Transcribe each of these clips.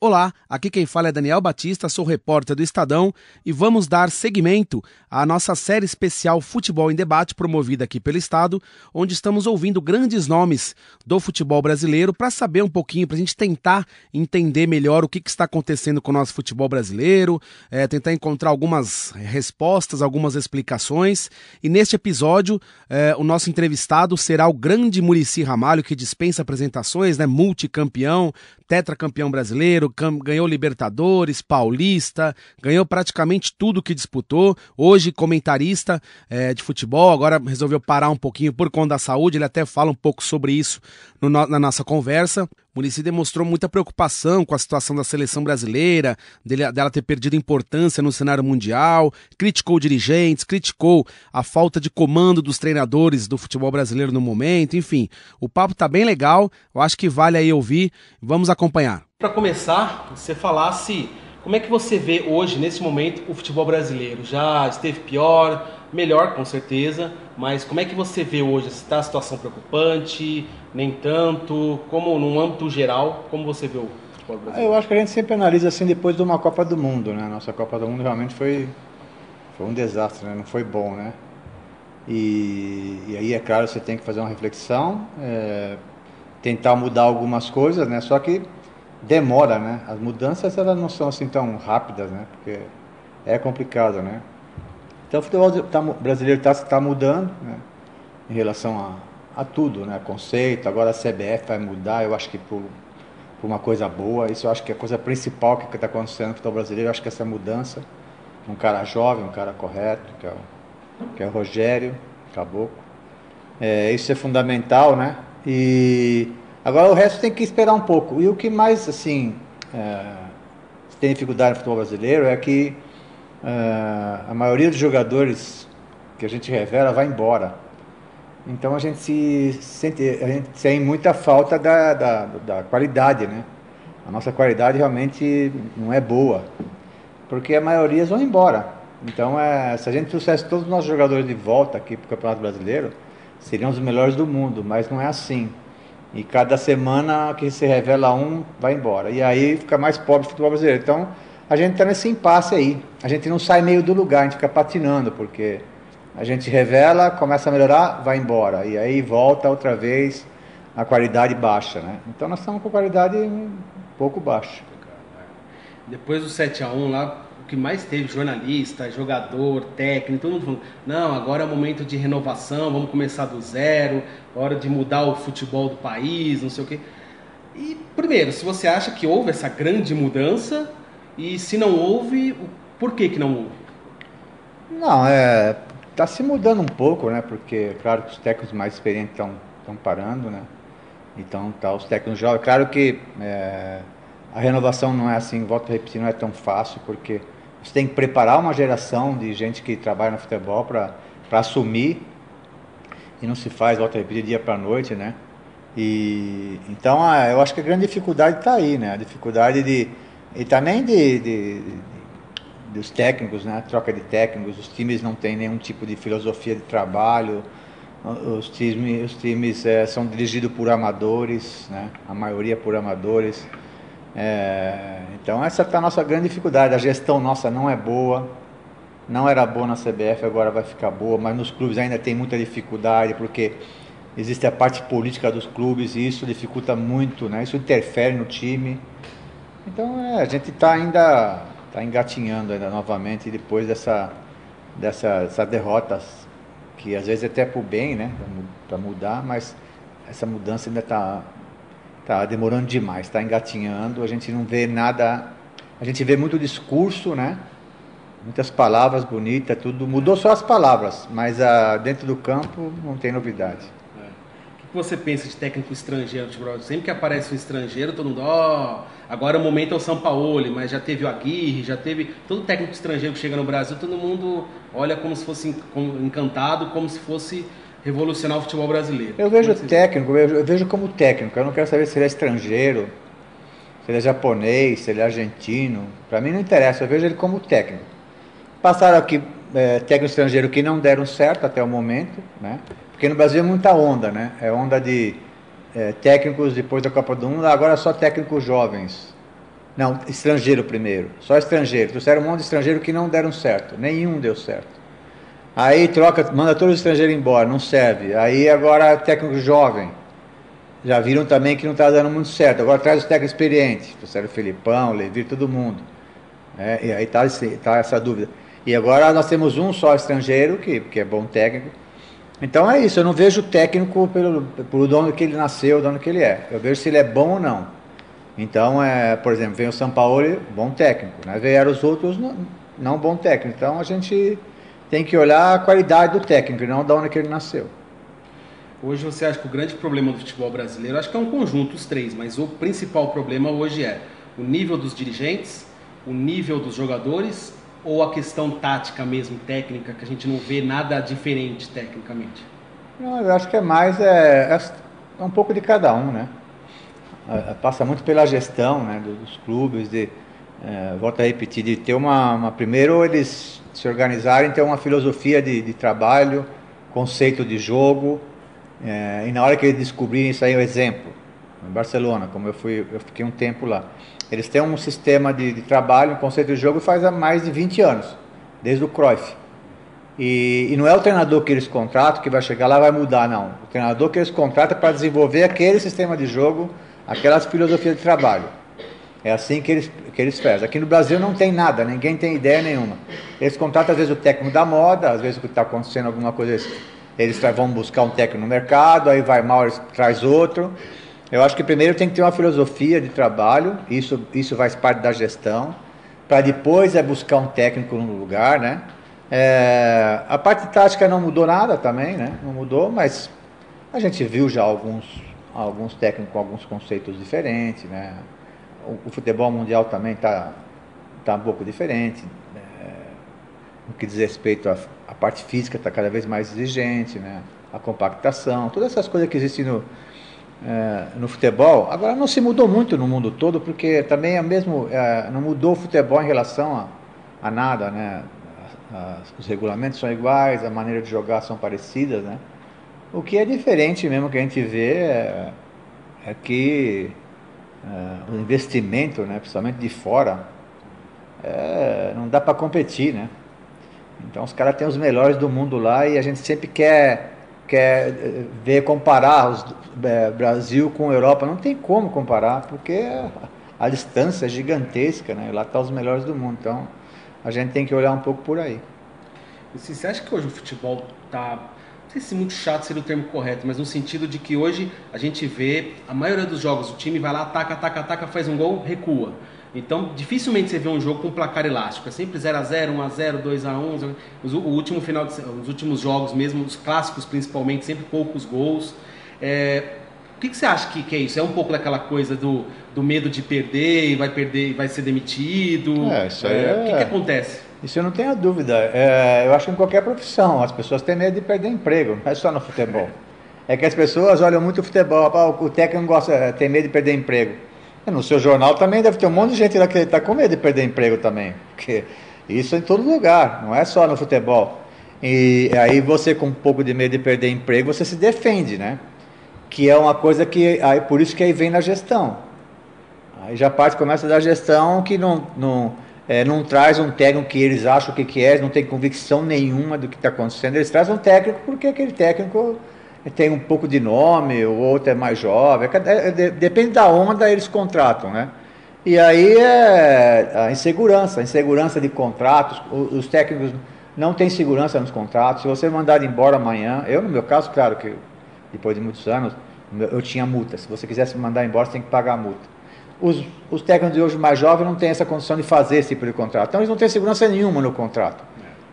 Olá, aqui quem fala é Daniel Batista, sou repórter do Estadão e vamos dar seguimento à nossa série especial Futebol em Debate, promovida aqui pelo Estado, onde estamos ouvindo grandes nomes do futebol brasileiro para saber um pouquinho, para a gente tentar entender melhor o que, que, está acontecendo com o nosso futebol brasileiro, é, tentar encontrar algumas respostas, algumas explicações. E neste episódio, é, o nosso entrevistado será o grande Murici Ramalho, que dispensa apresentações, né, multicampeão, tetracampeão brasileiro, ganhou Libertadores, Paulista, ganhou praticamente tudo que disputou. Hoje, comentarista é, de futebol, agora resolveu parar um pouquinho por conta da saúde. Ele até fala um pouco sobre isso no, na nossa conversa. Murici demonstrou muita preocupação com a situação da seleção brasileira, dele, dela ter perdido importância no cenário mundial, criticou dirigentes, criticou a falta de comando dos treinadores do futebol brasileiro no momento, enfim. O papo tá bem legal, eu acho que vale aí ouvir. Vamos acompanhar. Para começar, você falasse como é que você vê hoje, nesse momento, o futebol brasileiro? Já esteve pior, melhor com certeza, mas como é que você vê hoje? Está a situação preocupante, nem tanto? Como num âmbito geral, como você vê o futebol brasileiro? Eu acho que a gente sempre analisa assim depois de uma Copa do Mundo, né? Nossa Copa do Mundo realmente foi, foi um desastre, né? Não foi bom, né? E, e aí, é claro, você tem que fazer uma reflexão, é, tentar mudar algumas coisas, né? Só que demora, né? As mudanças elas não são assim tão rápidas, né? Porque é complicado, né? Então o futebol tá, brasileiro está tá mudando, né? Em relação a, a tudo, né? Conceito, agora a CBF vai mudar, eu acho que por, uma coisa boa, isso eu acho que é a coisa principal que está acontecendo no futebol brasileiro, eu acho que essa mudança, um cara jovem, um cara correto, que é o, que é o Rogério Caboclo, é, isso é fundamental, né? E Agora o resto tem que esperar um pouco. E o que mais, assim, é, tem dificuldade no futebol brasileiro é que a maioria dos jogadores que a gente revela vai embora. Então a gente se sente, a gente tem muita falta da, da, da qualidade, né? A nossa qualidade realmente não é boa, porque a maioria vão embora. Então, é, se a gente trouxesse todos os nossos jogadores de volta aqui para o Campeonato Brasileiro, seriam os melhores do mundo, mas não é assim. E cada semana que se revela um, vai embora. E aí fica mais pobre o futebol brasileiro. Então, a gente está nesse impasse aí. A gente não sai meio do lugar, a gente fica patinando, porque a gente revela, começa a melhorar, vai embora. E aí volta outra vez a qualidade baixa, né? Então nós estamos com qualidade um pouco baixa. Depois do 7 a 1 lá, que mais teve jornalista, jogador, técnico, todo mundo falando, não, agora é o momento de renovação, vamos começar do zero, hora de mudar o futebol do país, não sei o quê. E primeiro, se você acha que houve essa grande mudança e se não houve, por que que não houve? Não, é tá se mudando um pouco, né? Porque claro que os técnicos mais experientes estão parando, né? Então tá os técnicos jovens, claro que é, a renovação não é assim, volto a repetir, não é tão fácil porque você tem que preparar uma geração de gente que trabalha no futebol para assumir. E não se faz, volta a repetir, dia para noite, né? E, então, eu acho que a grande dificuldade está aí, né? A dificuldade de... E também de, de, de, dos técnicos, né? Troca de técnicos. Os times não têm nenhum tipo de filosofia de trabalho. Os times, os times é, são dirigidos por amadores, né? A maioria por amadores. É, então essa está a nossa grande dificuldade. A gestão nossa não é boa, não era boa na CBF, agora vai ficar boa, mas nos clubes ainda tem muita dificuldade, porque existe a parte política dos clubes e isso dificulta muito, né? isso interfere no time. Então é, a gente está ainda tá engatinhando ainda novamente depois dessa, dessa, dessas derrotas, que às vezes é até bem, né? para mudar, mas essa mudança ainda está Tá demorando demais, está engatinhando, a gente não vê nada, a gente vê muito discurso, né? Muitas palavras bonitas, tudo. Mudou só as palavras, mas ah, dentro do campo não tem novidade. O que você pensa de técnico estrangeiro? Tipo, sempre que aparece um estrangeiro, todo mundo, ó, oh, agora o momento é o São Paulo, mas já teve o Aguirre, já teve. Todo técnico estrangeiro que chega no Brasil, todo mundo olha como se fosse encantado, como se fosse revolucionar o futebol brasileiro. Eu vejo técnico, eu vejo como técnico. Eu não quero saber se ele é estrangeiro, se ele é japonês, se ele é argentino. Para mim não interessa, eu vejo ele como técnico. Passaram aqui é, técnico estrangeiro que não deram certo até o momento, né? Porque no Brasil é muita onda, né? É onda de é, técnicos depois da Copa do Mundo, agora só técnicos jovens. Não, estrangeiro primeiro. Só estrangeiro. Trouxeram um monte de estrangeiro que não deram certo. Nenhum deu certo. Aí troca, manda todos os estrangeiros embora, não serve. Aí agora técnico jovem. Já viram também que não está dando muito certo. Agora traz os técnicos experientes. Trouxeram o Felipão, Levi, todo mundo. É, e aí está tá essa dúvida. E agora nós temos um só estrangeiro, que, que é bom técnico. Então é isso, eu não vejo o técnico pelo, pelo dono que ele nasceu, o dono que ele é. Eu vejo se ele é bom ou não. Então, é, por exemplo, vem o São Paulo, bom técnico, né? vieram os outros, não, não bom técnico. Então, a gente tem que olhar a qualidade do técnico, não da onde que ele nasceu. Hoje você acha que o grande problema do futebol brasileiro, acho que é um conjunto, os três, mas o principal problema hoje é o nível dos dirigentes, o nível dos jogadores ou a questão tática mesmo, técnica, que a gente não vê nada diferente tecnicamente? Não, eu acho que é mais é, é um pouco de cada um, né? passa muito pela gestão né, dos clubes, de, é, volto a repetir, de ter uma, uma, Primeiro eles se organizarem, ter uma filosofia de, de trabalho, conceito de jogo, é, e na hora que eles descobrirem isso aí, o exemplo, em Barcelona, como eu fui, eu fiquei um tempo lá. Eles têm um sistema de, de trabalho, um conceito de jogo faz há mais de 20 anos, desde o Cruyff. E, e, não é o treinador que eles contratam que vai chegar lá e vai mudar, não. O treinador que eles contratam é para desenvolver aquele sistema de jogo aquelas filosofias de trabalho. É assim que eles, que eles fazem. Aqui no Brasil não tem nada, ninguém tem ideia nenhuma. Eles contratam às vezes o técnico da moda, às vezes o que está acontecendo alguma coisa, eles vão buscar um técnico no mercado, aí vai mal, eles traz outro. Eu acho que primeiro tem que ter uma filosofia de trabalho, isso, isso faz parte da gestão, para depois é buscar um técnico no lugar, né? É, a parte tática não mudou nada também, né? Não mudou, mas a gente viu já alguns alguns técnicos com alguns conceitos diferentes, né? O, o futebol mundial também está tá um pouco diferente. Né? No que diz respeito à, parte física, está cada vez mais exigente, né? A compactação, todas essas coisas que existem no, é, no futebol. Agora não se mudou muito no mundo todo, porque também é mesmo, é, não mudou o futebol em relação a, a nada, né? os regulamentos são iguais, a maneira de jogar são parecidas, né? O que é diferente mesmo que a gente vê é, é que é, o investimento, né, principalmente de fora, é, não dá para competir, né? Então os caras têm os melhores do mundo lá e a gente sempre quer, quer é, ver comparar os é, Brasil com Europa. Não tem como comparar, porque a distância é gigantesca, né? Lá estão tá os melhores do mundo. Então a gente tem que olhar um pouco por aí. E você acha que hoje o futebol está não sei se muito chato seria o termo correto, mas no sentido de que hoje a gente vê a maioria dos jogos, o time vai lá, ataca, ataca, ataca, faz um gol, recua. Então, dificilmente você vê um jogo com placar elástico. É sempre 0 a 0 1 a 0 2 a 1 os, O último final, de, os últimos jogos mesmo, os clássicos principalmente, sempre poucos gols. É, o que, que, você acha que, que, é isso? É um pouco daquela coisa do, do medo de perder e vai perder vai ser demitido? É, isso aí é... O que, que acontece? Isso eu não tenho dúvida. É, eu acho que em qualquer profissão as pessoas têm medo de perder emprego, não é só no futebol. É que as pessoas olham muito o futebol, o técnico gosta, é, tem medo de perder emprego. No seu jornal também deve ter um monte de gente lá que está com medo de perder emprego também. Porque isso é em todo lugar, não é só no futebol. E aí você com um pouco de medo de perder emprego, você se defende, né? Que é uma coisa que aí por isso que aí vem na gestão. Aí já parte começa da gestão que não, não é, não traz um técnico que eles acham que, que é, não tem convicção nenhuma do que está acontecendo. Eles trazem um técnico porque aquele técnico tem um pouco de nome, o outro é mais jovem. É, é, depende da onda, eles contratam, né? E aí é a insegurança, a insegurança de contratos. Os técnicos não têm segurança nos contratos. Se você mandar embora amanhã, eu no meu caso, claro que depois de muitos anos, eu tinha multa. Se você quisesse me mandar embora, você tem que pagar a multa. Os, os técnicos de hoje mais jovens não têm essa condição de fazer esse tipo de contrato. Então eles não têm segurança nenhuma no contrato.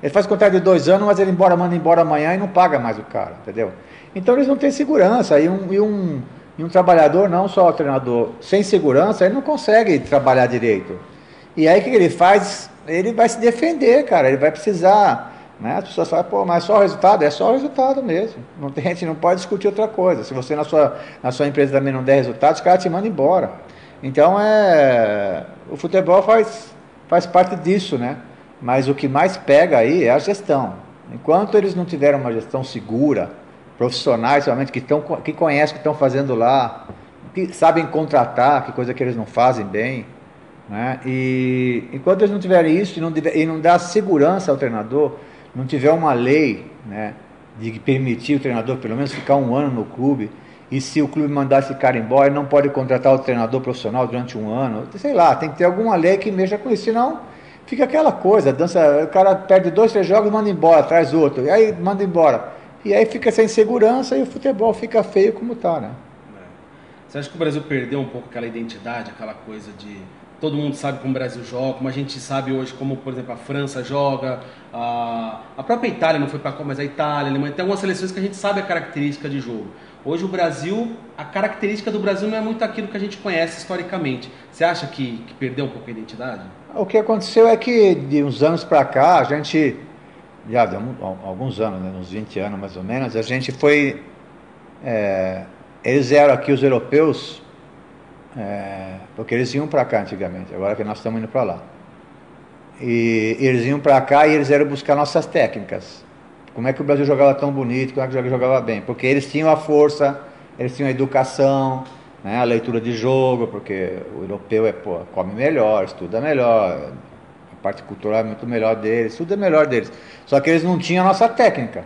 Ele faz contrato de dois anos, mas ele embora, manda embora amanhã e não paga mais o cara, entendeu? Então eles não têm segurança. E um, e um, e um trabalhador, não só o treinador, sem segurança, ele não consegue trabalhar direito. E aí o que ele faz? Ele vai se defender, cara. Ele vai precisar. Né? As pessoas falam, pô, mas só o resultado? É só o resultado mesmo. Não tem, a gente não pode discutir outra coisa. Se você na sua, na sua empresa também não der resultado, os caras te mandam embora. Então é o futebol faz, faz parte disso, né? Mas o que mais pega aí é a gestão. Enquanto eles não tiveram uma gestão segura, profissionais realmente que, tão, que conhecem o que estão fazendo lá, que sabem contratar, que coisa que eles não fazem bem, Né? E enquanto eles não tiverem isso e não, e não dar segurança ao treinador, não tiver uma lei né, de permitir o treinador pelo menos ficar um ano no clube, e se o clube mandar esse cara embora, ele não pode contratar o treinador profissional durante um ano, sei lá, tem que ter alguma lei que mexa com isso, senão fica aquela coisa, dança, o cara perde dois, três jogos, manda embora, traz outro, e aí manda embora. E aí fica sem segurança e o futebol fica feio como está, né? É. Você acha que o Brasil perdeu um pouco aquela identidade, aquela coisa de todo mundo sabe como o Brasil joga, como a gente sabe hoje como, por exemplo, a França joga, a, a própria Itália não foi para mas a Itália, a Alemanha, tem algumas seleções que a gente sabe a característica de jogo. Hoje o Brasil, a característica do Brasil não é muito aquilo que a gente conhece historicamente. Você acha que, que perdeu um pouco a identidade? O que aconteceu é que de uns anos para cá, a gente, já de alguns anos, né, uns 20 anos mais ou menos, a gente foi. É, eles eram aqui os europeus é, porque eles iam para cá antigamente, agora que nós estamos indo para lá. E, e eles iam para cá e eles eram buscar nossas técnicas. Como é que o Brasil jogava tão bonito, como é que jogava bem? Porque eles tinham a força, eles tinham a educação, né, a leitura de jogo, porque o europeu é, pô, come melhor, estuda melhor, parte cultural é muito melhor deles, tudo é melhor deles. Só que eles não tinham a nossa técnica.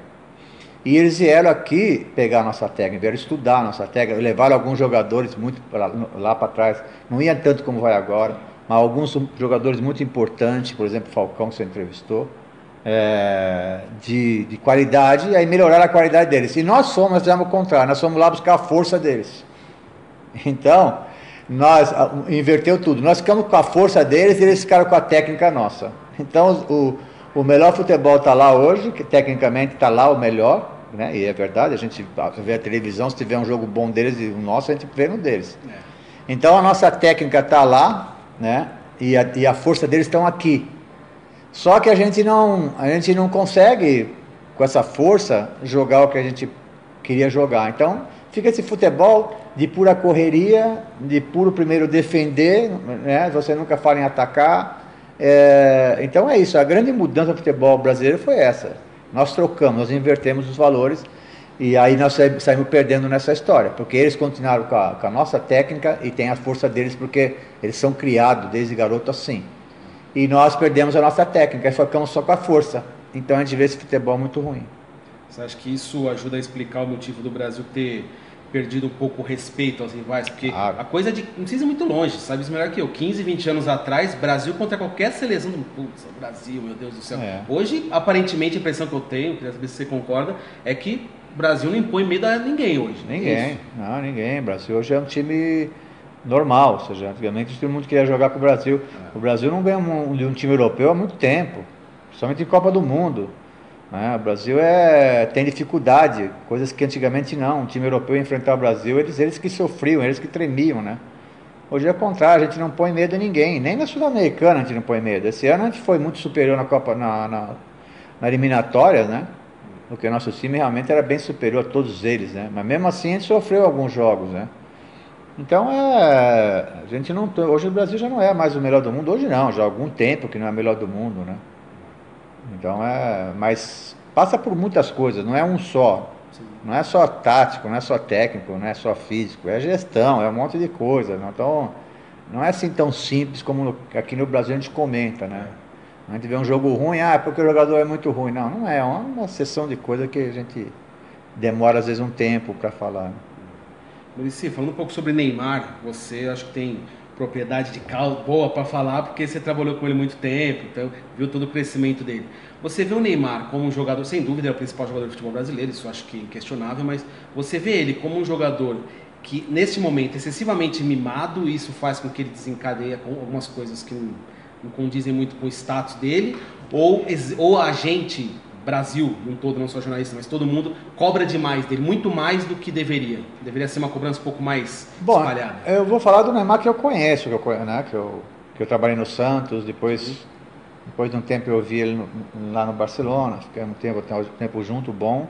E eles vieram aqui pegar a nossa técnica, vieram estudar a nossa técnica, levaram alguns jogadores muito pra, lá para trás, não ia tanto como vai agora, mas alguns jogadores muito importantes, por exemplo, Falcão, que você entrevistou, é, de, de, qualidade, e aí melhoraram a qualidade deles. E nós fomos, nós fizemos o contrário, nós fomos lá buscar a força deles. Então, nós inverteu tudo. Nós ficamos com a força deles e eles ficaram com a técnica nossa. Então, o, o melhor futebol está lá hoje, que tecnicamente está lá o melhor, né? E é verdade, a gente vê a televisão, se tiver um jogo bom deles e o nosso, a gente vê no deles. É. Então a nossa técnica está lá, né? E a, e a força deles estão aqui. Só que a gente não, a gente não consegue com essa força jogar o que a gente queria jogar. Então fica esse futebol de pura correria, de puro primeiro defender, né? Você nunca fala em atacar é, então é isso, a grande mudança do futebol brasileiro foi essa. Nós trocamos, nós invertemos os valores e aí nós saímos perdendo nessa história, porque eles continuaram com a, com a nossa técnica e tem a força deles porque eles são criados desde garoto assim. E nós perdemos a nossa técnica e ficamos só com a força. Então a gente vê esse futebol muito ruim. Você acha que isso ajuda a explicar o motivo do Brasil ter perdido um pouco o respeito aos rivais, porque ah. a coisa de. Não precisa ir muito longe, sabe isso melhor que eu. 15, 20 anos atrás, Brasil contra qualquer seleção do. Putz, Brasil, meu Deus do céu. É. Hoje, aparentemente, a impressão que eu tenho, queria saber se você concorda, é que o Brasil não impõe medo a ninguém hoje. Ninguém, é não, ninguém. O Brasil hoje é um time normal, ou seja, antigamente todo mundo queria jogar com o Brasil. É. O Brasil não ganha um, de um time europeu há muito tempo, somente em Copa do Mundo. Né? O Brasil é, tem dificuldade, coisas que antigamente não. Um time europeu enfrentar o Brasil, eles, eles que sofriam, eles que tremiam, né? Hoje é o contrário, a gente não põe medo em ninguém, nem na Sul-Americana a gente não põe medo. Esse ano a gente foi muito superior na Copa, na, na, na eliminatória, né? Porque o nosso time realmente era bem superior a todos eles, né? Mas mesmo assim a gente sofreu alguns jogos, né? Então é, a gente não hoje o Brasil já não é mais o melhor do mundo, hoje não, já há algum tempo que não é o melhor do mundo, né? Então é, mas passa por muitas coisas, não é um só. Sim. Não é só tático, não é só técnico, não é só físico, é gestão, é um monte de coisa. Né? Então não é assim tão simples como aqui no Brasil a gente comenta, né? A gente vê um jogo ruim, ah, porque o jogador é muito ruim. Não, não é, é uma sessão de coisa que a gente demora às vezes um tempo para falar. Murici, falando um pouco sobre Neymar, você acho que tem propriedade de causa boa para falar, porque você trabalhou com ele muito tempo, então viu todo o crescimento dele. Você vê o Neymar como um jogador, sem dúvida é o principal jogador de futebol brasileiro, isso acho que é inquestionável, mas você vê ele como um jogador que, nesse momento, excessivamente mimado, e isso faz com que ele desencadeie com algumas coisas que não, não condizem muito com o status dele, ou, ou a gente Brasil, um todo, não só jornalista, mas todo mundo, cobra demais dele, muito mais do que deveria. Deveria ser uma cobrança um pouco mais Bom, espalhada. Eu vou falar do Neymar que eu conheço, que eu, né, que eu, que eu trabalhei no Santos, depois, depois de um tempo eu vi ele no, lá no Barcelona, ficamos um tempo, um tempo junto, bom.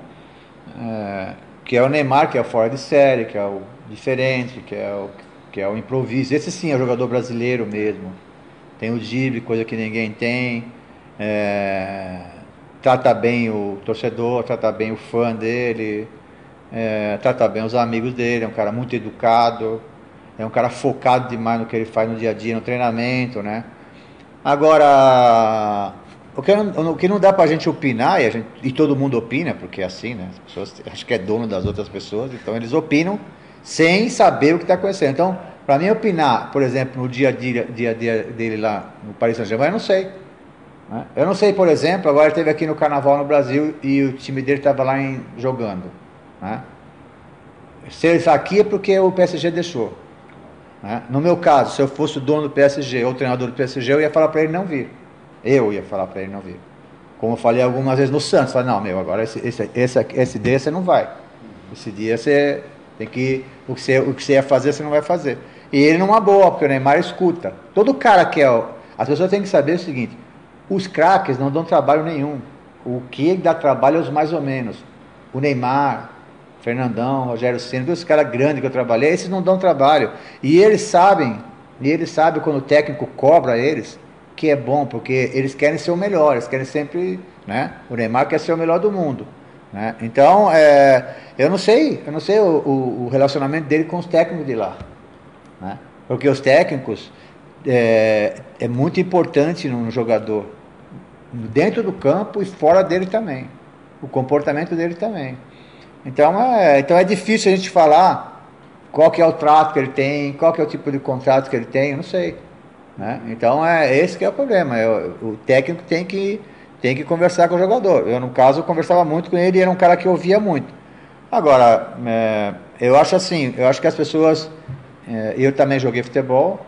É, que é o Neymar, que é o fora de série, que é o diferente, que é o, que é o improviso. Esse sim é o jogador brasileiro mesmo. Tem o drible, coisa que ninguém tem. É, trata bem o torcedor, trata bem o fã dele, é, trata bem os amigos dele, é um cara muito educado. é um cara focado demais no que ele faz no dia a dia, no treinamento, né? Agora, o que não, o que não dá pra gente opinar, e, a gente, e todo mundo opina, porque é assim, né? As pessoas acham que é dono das outras pessoas, então eles opinam sem saber o que está acontecendo. Então, para mim opinar, por exemplo, no dia a dia, dia, dia dele lá no Paris Saint-Germain, eu não sei. Né? Eu não sei, por exemplo, agora esteve aqui no Carnaval no Brasil e o time dele estava lá em, jogando. Né? Se ele está aqui é porque o PSG deixou. Né? No meu caso, se eu fosse o dono do PSG ou treinador do PSG, eu ia falar para ele não vir. Eu ia falar para ele não vir. Como eu falei algumas vezes no Santos, falei, não, meu, agora esse, esse, esse, esse dia você não vai. Esse dia você tem que. O que você, o que você ia fazer, você não vai fazer. E ele numa boa, porque o Neymar escuta. Todo cara que é. As pessoas têm que saber o seguinte: os craques não dão trabalho nenhum. O que dá trabalho é os mais ou menos. O Neymar, Fernandão, Rogério Senna, os caras grandes que eu trabalhei, esses não dão trabalho. E eles sabem, e eles sabem quando o técnico cobra eles, que é bom, porque eles querem ser o melhor, eles querem sempre, né? O Neymar quer ser o melhor do mundo. Né? Então, é, eu não sei, eu não sei o, o, o, relacionamento dele com os técnicos de lá. Né? Porque os técnicos é, é muito importante no jogador, dentro do campo e fora dele também. O comportamento dele também. Então é, então é difícil a gente falar qual que é o trato que ele tem, qual que é o tipo de contrato que ele tem, eu não sei. Né? Então é esse que é o problema. É, o técnico tem que, tem que conversar com o jogador. Eu, no caso, eu conversava muito com ele e era um cara que ouvia muito. Agora, é, eu acho assim, eu acho que as pessoas. É, eu também joguei futebol,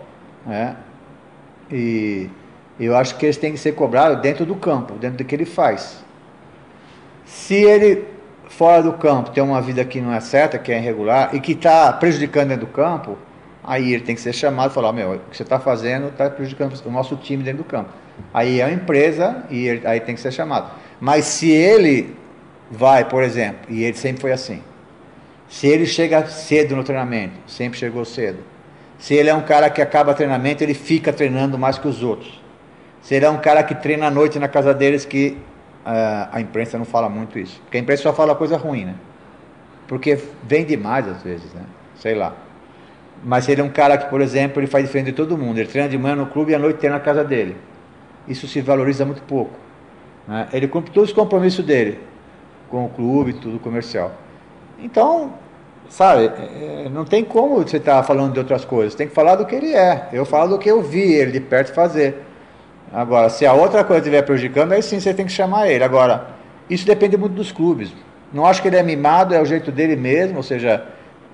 né? E eu acho que eles têm que ser cobrados dentro do campo, dentro do que ele faz. Se ele, fora do campo, tem uma vida que não é certa, que é irregular, e que está prejudicando dentro do campo, Aí ele tem que ser chamado e falar, meu, o que você está fazendo está prejudicando o nosso time dentro do campo. Aí é uma empresa e ele, aí tem que ser chamado. Mas se ele vai, por exemplo, e ele sempre foi assim, se ele chega cedo no treinamento, sempre chegou cedo. Se ele é um cara que acaba treinamento, ele fica treinando mais que os outros. Se ele é um cara que treina à noite na casa deles, que uh, a imprensa não fala muito isso. Porque a imprensa só fala coisa ruim, né? Porque vem demais às vezes, né? Sei lá. Mas ele é um cara que, por exemplo, ele faz diferente de todo mundo. Ele treina de manhã no clube e à noite treina na casa dele. Isso se valoriza muito pouco. Né? Ele cumpre todos os compromissos dele com o clube, tudo comercial. Então, sabe, é, não tem como você estar tá falando de outras coisas. Tem que falar do que ele é. Eu falo do que eu vi ele de perto fazer. Agora, se a outra coisa estiver prejudicando, aí sim você tem que chamar ele. Agora, isso depende muito dos clubes. Não acho que ele é mimado, é o jeito dele mesmo, ou seja,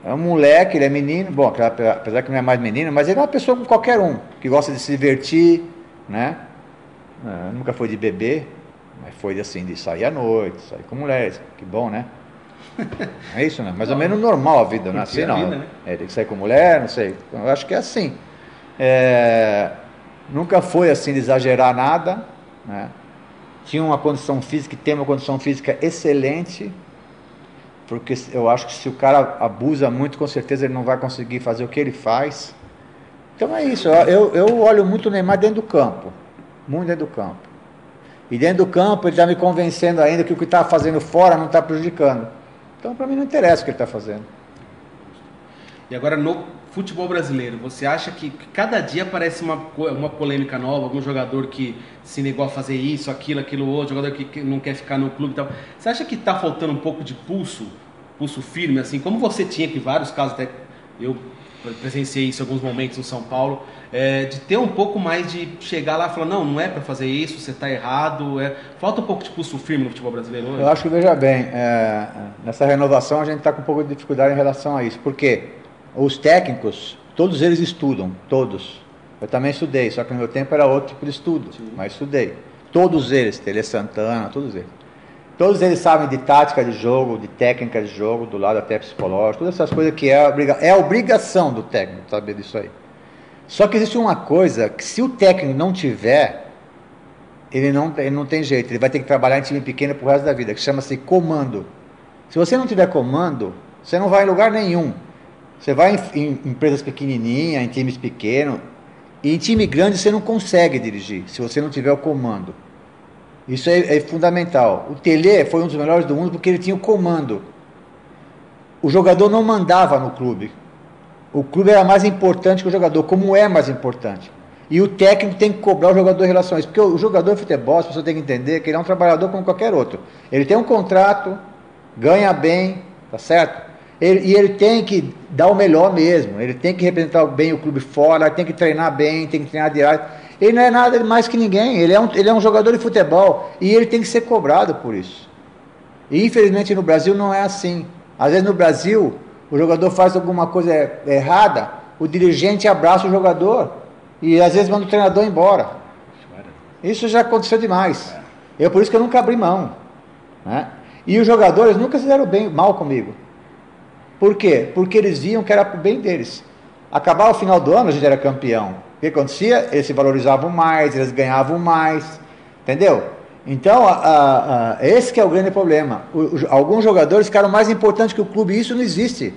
é um moleque, ele é menino, bom, apesar que não é mais menino, mas ele é uma pessoa como qualquer um, que gosta de se divertir, né? É, nunca foi de beber, mas foi assim, de sair à noite, sair com mulheres, que bom, né? É isso, né? Mais ou menos normal a vida, não é assim, não. Vida, né? é, tem que sair com mulher, não sei. Eu acho que é assim. É, nunca foi assim de exagerar nada, né? Tinha uma condição física, tem uma condição física excelente, porque eu acho que se o cara abusa muito, com certeza ele não vai conseguir fazer o que ele faz. Então é isso, eu, eu olho muito o Neymar dentro do campo, muito dentro do campo. E dentro do campo ele está me convencendo ainda que o que está fazendo fora não está prejudicando. Então para mim não interessa o que ele está fazendo. E agora no futebol brasileiro, você acha que cada dia aparece uma, uma polêmica nova, algum jogador que se negou a fazer isso, aquilo, aquilo outro, jogador que não quer ficar no clube e tal. Você acha que está faltando um pouco de pulso, pulso firme, assim, como você tinha, que vários casos até eu presenciei isso em alguns momentos no São Paulo, é, de ter um pouco mais de chegar lá e falar, não, não é para fazer isso, você está errado. É, falta um pouco de pulso firme no futebol brasileiro hoje? Eu acho que, veja bem, é, nessa renovação a gente está com um pouco de dificuldade em relação a isso. Por quê? Os técnicos, todos eles estudam, todos. Eu também estudei, só que no meu tempo era outro tipo de estudo, Sim. mas estudei. Todos eles, Tele Santana, todos eles. Todos eles sabem de tática de jogo, de técnica de jogo, do lado até psicológico, todas essas coisas que é, obriga é a obrigação do técnico saber disso aí. Só que existe uma coisa que se o técnico não tiver, ele não, ele não tem jeito, ele vai ter que trabalhar em time pequeno pro resto da vida, que chama-se comando. Se você não tiver comando, você não vai em lugar nenhum. Você vai em, em empresas pequenininhas, em times pequenos, e em time grande você não consegue dirigir, se você não tiver o comando. Isso é, é fundamental. O Tele foi um dos melhores do mundo porque ele tinha o comando. O jogador não mandava no clube. O, clube era mais importante que o jogador, como é mais importante. E o técnico tem que cobrar o jogador em relação a isso. Porque o jogador de futebol, as pessoas têm que entender que ele é um trabalhador como qualquer outro. Ele tem um contrato, ganha bem, tá certo? Ele, e ele tem que dar o melhor mesmo. Ele tem que representar bem o clube fora, tem que treinar bem, tem que treinar diário. Ele não é nada mais que ninguém. Ele é, um, ele é um jogador de futebol e ele tem que ser cobrado por isso. E infelizmente no Brasil não é assim. Às vezes no Brasil, o jogador faz alguma coisa errada, o dirigente abraça o jogador e às vezes manda o treinador embora. Isso já aconteceu demais. Eu por isso que eu nunca abri mão. Né? E os jogadores nunca fizeram bem, mal comigo. Por quê? Porque eles viam que era para o bem deles. Acabar o final do ano, a gente era campeão. O que acontecia? Eles se valorizavam mais, eles ganhavam mais. Entendeu? Então, a, a, a, esse é o grande problema. O, o, alguns jogadores ficaram mais importantes que o clube, isso não existe.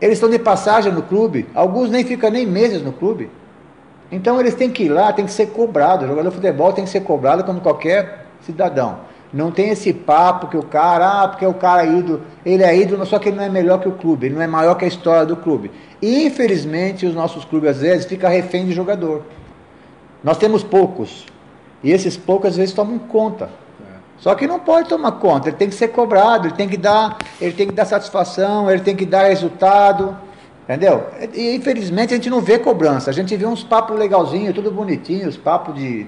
Eles estão de passagem no clube, alguns nem ficam nem meses no clube. Então eles têm que ir lá, tem que ser cobrado. O jogador de futebol tem que ser cobrado como qualquer cidadão. Não tem esse papo que o cara, ah, porque o cara é ídolo, ele é ídolo, só que ele não é melhor que o clube, ele não é maior que a história do clube. E infelizmente os nossos clubes às vezes ficam refém de jogador. Nós temos poucos. E esses poucos às vezes tomam conta. Só que não pode tomar conta, ele tem que ser cobrado, ele tem que dar, ele tem que dar satisfação, ele tem que dar resultado. Entendeu? E infelizmente a gente não vê cobrança, a gente vê uns papos legalzinhos, tudo bonitinho, os papos de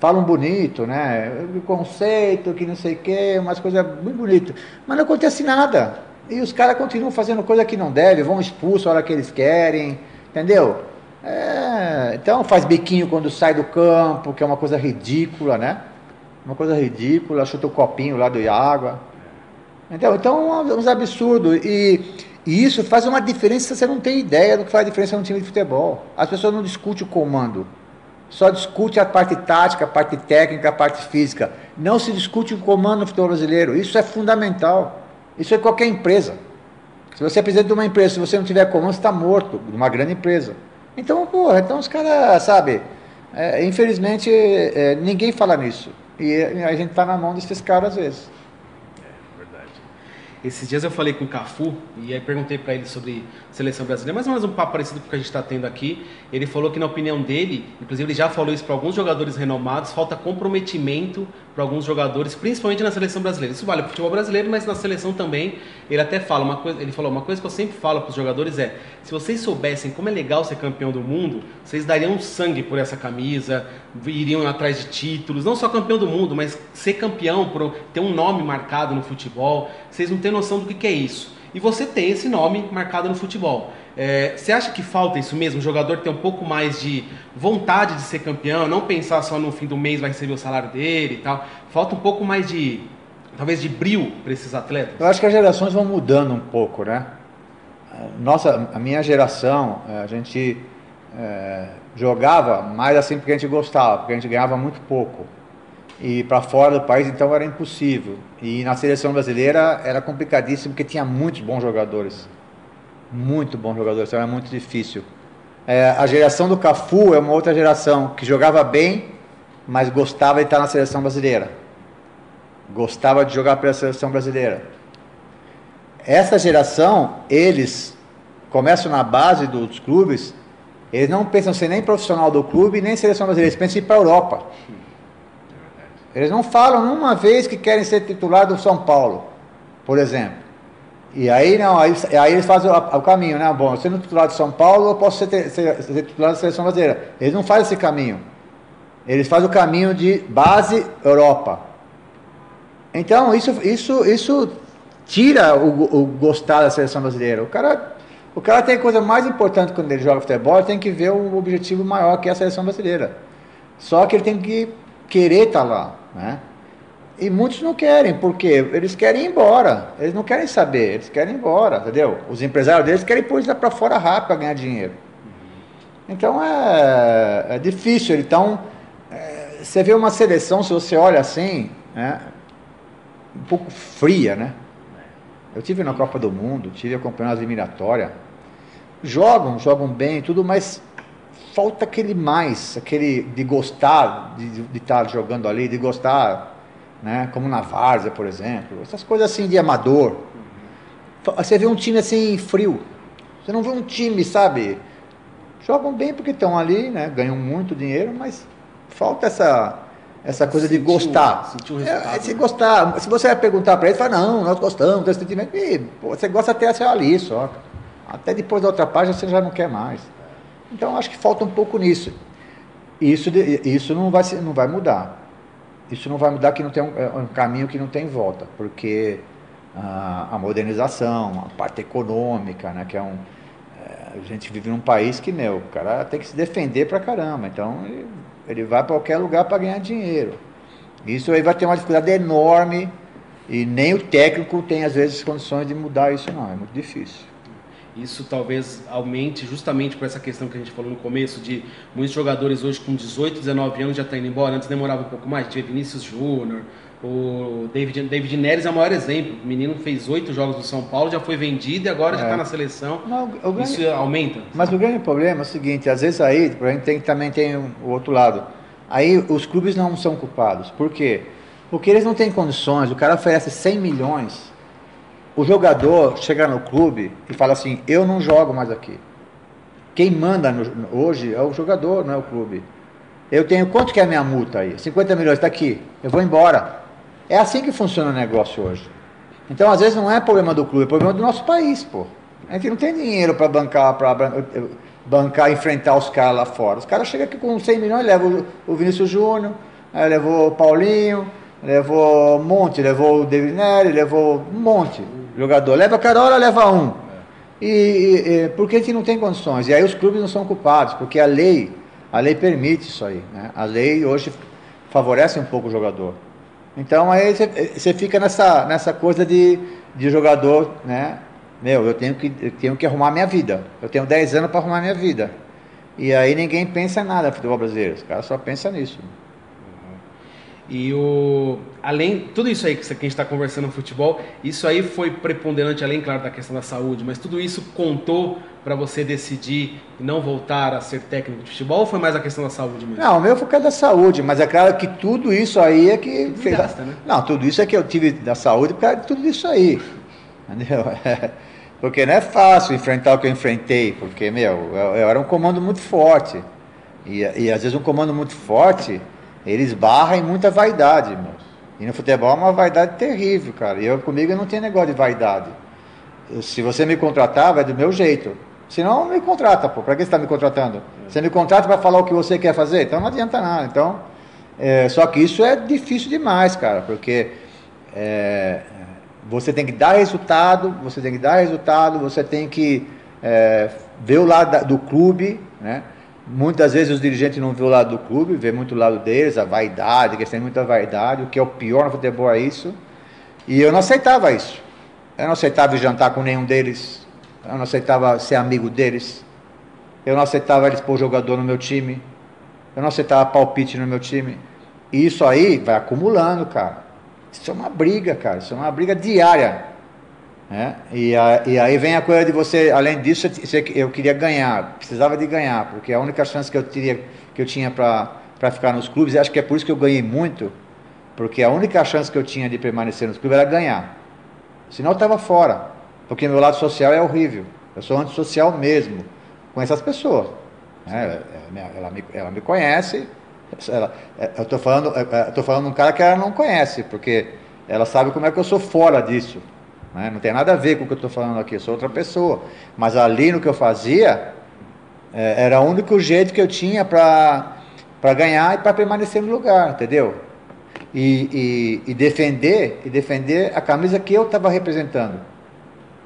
falam bonito, né? Conceito, que não sei o quê, umas coisas muito bonitas. Mas não acontece nada. E os caras continuam fazendo coisa que não deve, vão expulsos a hora que eles querem, entendeu? É, então faz biquinho quando sai do campo, que é uma coisa ridícula, né? Uma coisa ridícula, chuta o copinho lá do água. Entendeu? Então, uns absurdos. E, e isso faz uma diferença, você não tem ideia do que faz diferença no time de futebol. As pessoas não discutem o comando só discute a parte tática, a parte técnica, a parte física. Não se discute o comando no futebol brasileiro. Isso é fundamental. Isso é qualquer empresa. Se você é presidente de uma empresa, se você não tiver comando, você está morto, de uma grande empresa. Então, porra, então os caras, sabe, é, infelizmente é, ninguém fala nisso. E a gente está na mão desses caras às vezes. Esses dias eu falei com o Cafu e aí perguntei para ele sobre seleção brasileira, mais ou menos um papo parecido com o que a gente está tendo aqui. Ele falou que, na opinião dele, inclusive ele já falou isso para alguns jogadores renomados, falta comprometimento para alguns jogadores, principalmente na seleção brasileira. Isso vale para o futebol brasileiro, mas na seleção também. Ele até fala uma coisa, ele falou uma coisa que eu sempre falo para os jogadores é: se vocês soubessem como é legal ser campeão do mundo, vocês dariam sangue por essa camisa, iriam atrás de títulos, não só campeão do mundo, mas ser campeão, por ter um nome marcado no futebol. Vocês não têm noção do que, que é isso. E você tem esse nome marcado no futebol. É, você acha que falta isso mesmo? O jogador ter um pouco mais de vontade de ser campeão, não pensar só no fim do mês vai receber o salário dele e tal. Falta um pouco mais de, talvez, de brilho para esses atletas? Eu acho que as gerações vão mudando um pouco, né? Nossa, a minha geração, é, a gente é, jogava mais assim porque a gente gostava, porque a gente ganhava muito pouco. E para fora do país, então, era impossível. E na seleção brasileira era complicadíssimo porque tinha muitos bons jogadores. Muito bons jogadores, então era muito difícil. É, a geração do Cafu é uma outra geração que jogava bem, mas gostava de estar na seleção brasileira. Gostava de jogar pela seleção brasileira. Essa geração, eles começam na base dos clubes, eles não pensam ser nem profissional do clube, nem seleção brasileira, eles pensam em ir para a Europa. Eles não falam uma vez que querem ser titular do São Paulo, por exemplo. E aí não, aí, aí eles fazem o, o, caminho, né? Bom, sendo titular de São Paulo, eu posso ser, ser, ser, titular da seleção brasileira. Eles não fazem esse caminho. Eles fazem o caminho de base Europa. Então isso, isso, isso tira o, o gostar da seleção brasileira. O cara, o cara tem coisa mais importante quando ele joga futebol, tem que ver um objetivo maior que é a seleção brasileira. Só que ele tem que querer estar tá lá. Né? E muitos não querem, porque eles querem ir embora, eles não querem saber, eles querem ir embora, entendeu? Os empresários deles querem pôr isso para fora rápido para ganhar dinheiro. Então é, é difícil. Então, é, você vê uma seleção, se você olha assim, né, um pouco fria, né? Eu tive na Copa do Mundo, tive acompanhando as eliminatórias. Jogam, jogam bem, tudo, mas falta aquele mais, aquele de gostar de, estar jogando ali, de gostar, né? Como na Várzea, por exemplo. Essas coisas assim de amador. Você vê um time assim frio. Você não vê um time, sabe? Jogam bem porque estão ali, né? Ganham muito dinheiro, mas falta essa essa coisa sentiu, de gostar. Sentiu é, se né? gostar, se você vai perguntar para ele, fala, não, nós gostamos desse sentimento. E, pô, você gosta até assim, ali só. Até depois da outra página você já não quer mais. Então acho que falta um pouco nisso. Isso, isso não, vai, não vai mudar. Isso não vai mudar que não tem um, é um caminho que não tem volta, porque a, a modernização, a parte econômica, né, que é um é, a gente vive num país que meu, o cara tem que se defender pra caramba. Então ele, ele vai para qualquer lugar para ganhar dinheiro. Isso aí vai ter uma dificuldade enorme e nem o técnico tem às vezes condições de mudar isso não, é muito difícil. Isso talvez aumente justamente por essa questão que a gente falou no começo, de muitos jogadores hoje com 18, 19 anos já estão indo embora. Antes demorava um pouco mais, tinha Vinícius Júnior, o David, David Neres é o maior exemplo. O menino fez oito jogos no São Paulo, já foi vendido e agora é. já está na seleção. Não, grande, Isso aumenta. Mas o grande problema é o seguinte: às vezes aí, a gente tem, também tem o outro lado. Aí os clubes não são culpados. Por quê? Porque eles não têm condições. O cara oferece 100 milhões o jogador chega no clube e fala assim: eu não jogo mais aqui. Quem manda no, hoje é o jogador, não é o clube. Eu tenho quanto que é a minha multa aí? 50 milhões, está aqui. Eu vou embora. É assim que funciona o negócio hoje. Então, às vezes, não é problema do clube, é problema do nosso país, pô. A gente não tem dinheiro para bancar, para bancar, enfrentar os caras lá fora. Os caras chegam aqui com 100 milhões, levam o Vinícius Júnior, levou o Paulinho, levou um monte, levou o David Nery, levou um monte jogador. Leva Carola, leva um. E, e, e, porque a gente não tem condições. E aí os clubes não são culpados, porque a lei, a lei permite isso aí. Né? A lei hoje favorece um pouco o jogador. Então aí você fica nessa, nessa coisa de, de jogador, né? Meu, eu tenho que, eu tenho que arrumar minha vida. Eu tenho 10 anos para arrumar minha vida. E aí ninguém pensa em nada no futebol brasileiro. Os caras só pensam nisso. E o além tudo isso aí que a gente está conversando no futebol, isso aí foi preponderante além claro da questão da saúde, mas tudo isso contou para você decidir não voltar a ser técnico de futebol ou foi mais a questão da saúde mesmo? Não, o meu foi da saúde, mas é claro que tudo isso aí é que tudo fez... gasta, né? Não, tudo isso é que eu tive da saúde por causa de tudo isso aí. Entendeu? Porque não é fácil enfrentar o que eu enfrentei, porque, meu, eu, eu era um comando muito forte. E, e às vezes um comando muito forte, eles barram em muita vaidade, meu. E no futebol é uma vaidade terrível, cara. E eu comigo eu não tenho negócio de vaidade. Se você me contratar, vai do meu jeito. Senão, me contrata, pô. Pra que você está me contratando? Você me contrata para falar o que você quer fazer? Então não adianta nada. Então, é, só que isso é difícil demais, cara, porque é, você tem que dar resultado, você tem que dar resultado, você tem que é, ver o lado da, do clube, né? Muitas vezes os dirigentes não vê o lado do clube, vê muito o lado deles, a vaidade, que eles têm muita vaidade, o que é o pior no futebol é isso. E eu não aceitava isso. Eu não aceitava jantar com nenhum deles, eu não aceitava ser amigo deles, eu não aceitava eles pôr jogador no meu time, eu não aceitava palpite no meu time. E isso aí vai acumulando, cara. Isso é uma briga, cara, isso é uma briga diária. Né? E, a, e, aí vem a coisa de você, além disso, eu queria ganhar, precisava de ganhar, porque a única chance que eu, teria, que eu tinha para ficar nos clubes, e acho que é por isso que eu ganhei muito, porque a única chance que eu tinha de permanecer nos clubes era ganhar. Senão eu estava fora, porque meu lado social é horrível. Eu sou antissocial mesmo com essas pessoas. Né? Ela, ela, me, ela me conhece, ela, é, eu estou falando, é, eu falando de um cara que ela não conhece, porque ela sabe como é que eu sou fora disso. Né? Não tem nada a ver com o que eu estou falando aqui, eu sou outra pessoa. Mas ali no que eu fazia, é, era o único jeito que eu tinha para ganhar e para permanecer no lugar, entendeu? E, e, e, defender e defender a camisa que eu estava representando,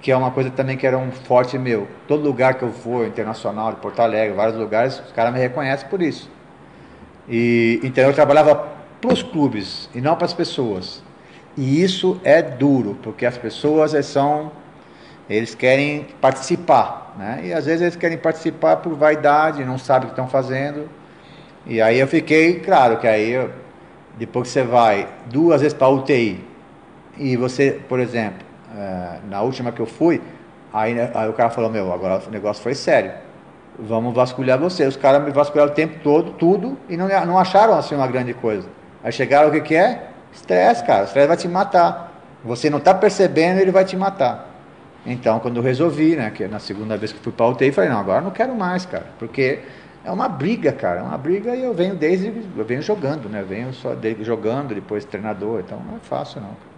que é uma coisa também que era um forte meu. Todo lugar que eu for, internacional, de Porto Alegre, vários lugares, os caras me reconhecem por isso. E então eu trabalhava para os clubes e não para as pessoas. E isso é duro, porque as pessoas são, eles querem participar, né? E às vezes eles querem participar por vaidade, não sabem o que estão fazendo. E aí eu fiquei, claro, que aí eu, depois que você vai duas vezes para UTI e você, por exemplo, é, na última que eu fui, aí, aí o cara falou, meu, agora o negócio foi sério. Vamos vasculhar você. Os caras me vasculharam o tempo todo, tudo, e não, não acharam assim uma grande coisa. Aí chegaram, o que, que é? Estresse, cara. Estresse vai te matar. Você não está percebendo, ele vai te matar. Então, quando eu resolvi, né, que na segunda vez que fui para UTI, falei, não, agora não quero mais, cara, porque é uma briga, cara, é uma briga e eu venho desde, eu venho jogando, né, eu venho só de, jogando, depois treinador, então não é fácil não.